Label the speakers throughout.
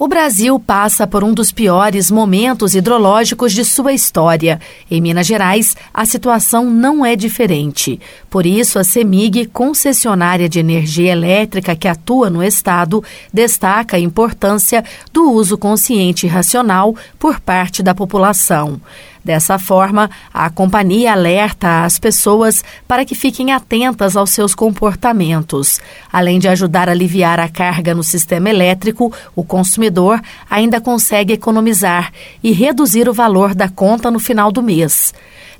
Speaker 1: O Brasil passa por um dos piores momentos hidrológicos de sua história. Em Minas Gerais, a situação não é diferente. Por isso, a CEMIG, concessionária de energia elétrica que atua no estado, destaca a importância do uso consciente e racional por parte da população. Dessa forma, a companhia alerta as pessoas para que fiquem atentas aos seus comportamentos. Além de ajudar a aliviar a carga no sistema elétrico, o consumidor ainda consegue economizar e reduzir o valor da conta no final do mês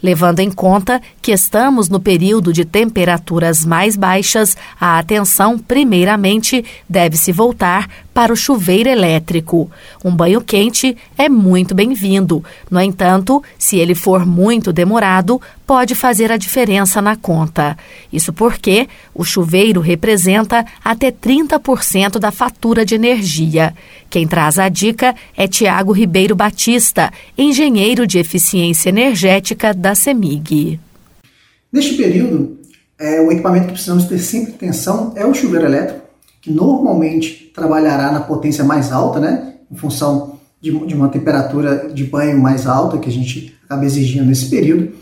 Speaker 1: levando em conta que estamos no período de temperaturas mais baixas, a atenção, primeiramente, deve se voltar para o chuveiro elétrico. Um banho quente é muito bem-vindo. No entanto, se ele for muito demorado, pode fazer a diferença na conta. Isso porque o chuveiro representa até 30% da fatura de energia. Quem traz a dica é Tiago Ribeiro Batista, engenheiro de eficiência energética da CEMIG.
Speaker 2: Neste período, é, o equipamento que precisamos ter sempre atenção é o chuveiro elétrico, que normalmente trabalhará na potência mais alta, né, em função de, de uma temperatura de banho mais alta que a gente acaba exigindo nesse período.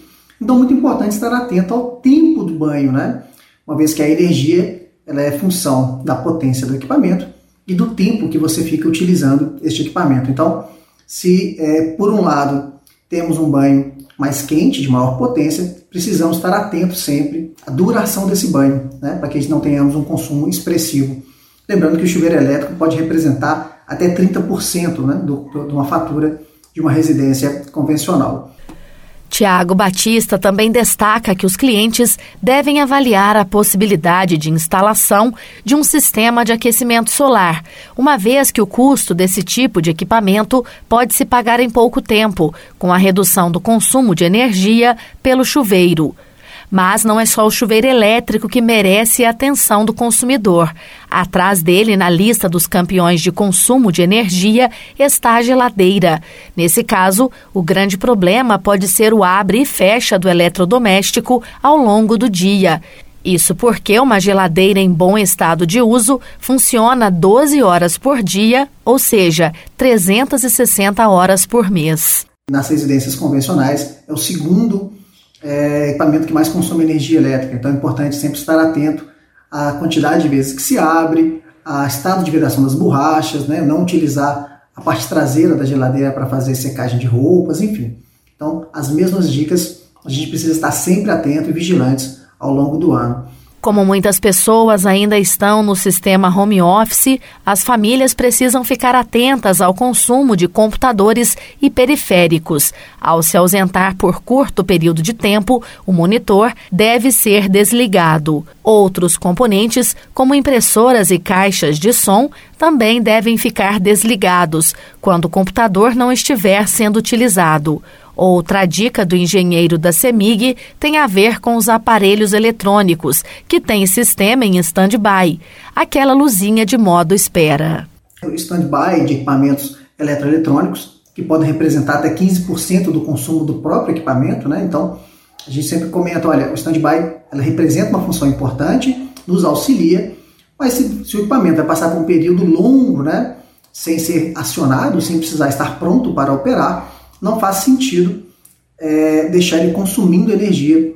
Speaker 2: Então, muito importante estar atento ao tempo do banho, né, uma vez que a energia ela é função da potência do equipamento e do tempo que você fica utilizando este equipamento. Então, se é, por um lado temos um banho mais quente, de maior potência, precisamos estar atentos sempre à duração desse banho, né, para que não tenhamos um consumo expressivo. Lembrando que o chuveiro elétrico pode representar até 30% né, do, de uma fatura de uma residência convencional.
Speaker 1: Tiago Batista também destaca que os clientes devem avaliar a possibilidade de instalação de um sistema de aquecimento solar, uma vez que o custo desse tipo de equipamento pode se pagar em pouco tempo, com a redução do consumo de energia pelo chuveiro. Mas não é só o chuveiro elétrico que merece a atenção do consumidor. Atrás dele, na lista dos campeões de consumo de energia, está a geladeira. Nesse caso, o grande problema pode ser o abre e fecha do eletrodoméstico ao longo do dia. Isso porque uma geladeira em bom estado de uso funciona 12 horas por dia, ou seja, 360 horas por mês.
Speaker 2: Nas residências convencionais, é o segundo é, equipamento que mais consome energia elétrica, então é importante sempre estar atento à quantidade de vezes que se abre, a estado de vedação das borrachas, né? não utilizar a parte traseira da geladeira para fazer secagem de roupas, enfim. Então, as mesmas dicas, a gente precisa estar sempre atento e vigilantes ao longo do ano.
Speaker 1: Como muitas pessoas ainda estão no sistema home office, as famílias precisam ficar atentas ao consumo de computadores e periféricos. Ao se ausentar por curto período de tempo, o monitor deve ser desligado. Outros componentes, como impressoras e caixas de som, também devem ficar desligados quando o computador não estiver sendo utilizado. Outra dica do engenheiro da CEMIG tem a ver com os aparelhos eletrônicos, que têm sistema em stand-by, aquela luzinha de modo espera.
Speaker 2: Stand-by de equipamentos eletroeletrônicos, que podem representar até 15% do consumo do próprio equipamento, né? Então, a gente sempre comenta, olha, o stand-by ela representa uma função importante, nos auxilia, mas se, se, o equipamento vai passar por um período longo, né, sem ser acionado, sem precisar estar pronto para operar, não faz sentido é, deixar ele consumindo energia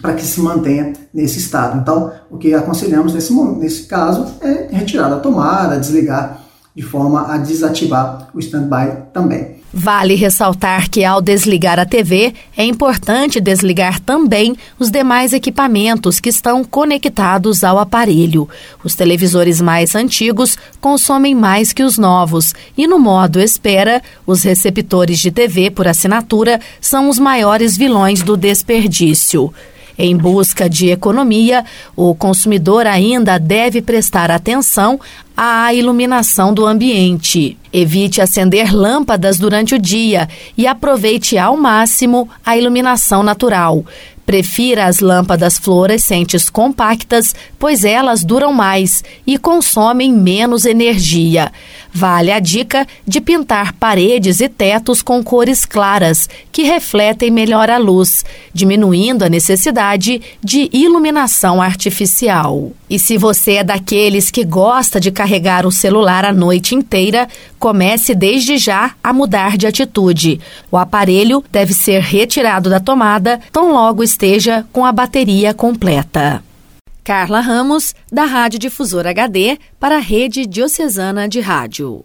Speaker 2: para que se mantenha nesse estado. Então, o que aconselhamos nesse, nesse caso é retirar da tomada, desligar de forma a desativar o standby também.
Speaker 1: Vale ressaltar que ao desligar a TV, é importante desligar também os demais equipamentos que estão conectados ao aparelho. Os televisores mais antigos consomem mais que os novos e, no modo espera, os receptores de TV por assinatura são os maiores vilões do desperdício. Em busca de economia, o consumidor ainda deve prestar atenção à iluminação do ambiente. Evite acender lâmpadas durante o dia e aproveite ao máximo a iluminação natural. Prefira as lâmpadas fluorescentes compactas, pois elas duram mais e consomem menos energia. Vale a dica de pintar paredes e tetos com cores claras, que refletem melhor a luz, diminuindo a necessidade de iluminação artificial. E se você é daqueles que gosta de carregar o celular a noite inteira, comece desde já a mudar de atitude. O aparelho deve ser retirado da tomada tão logo esteja com a bateria completa. Carla Ramos, da Rádio Difusora HD, para a Rede Diocesana de Rádio.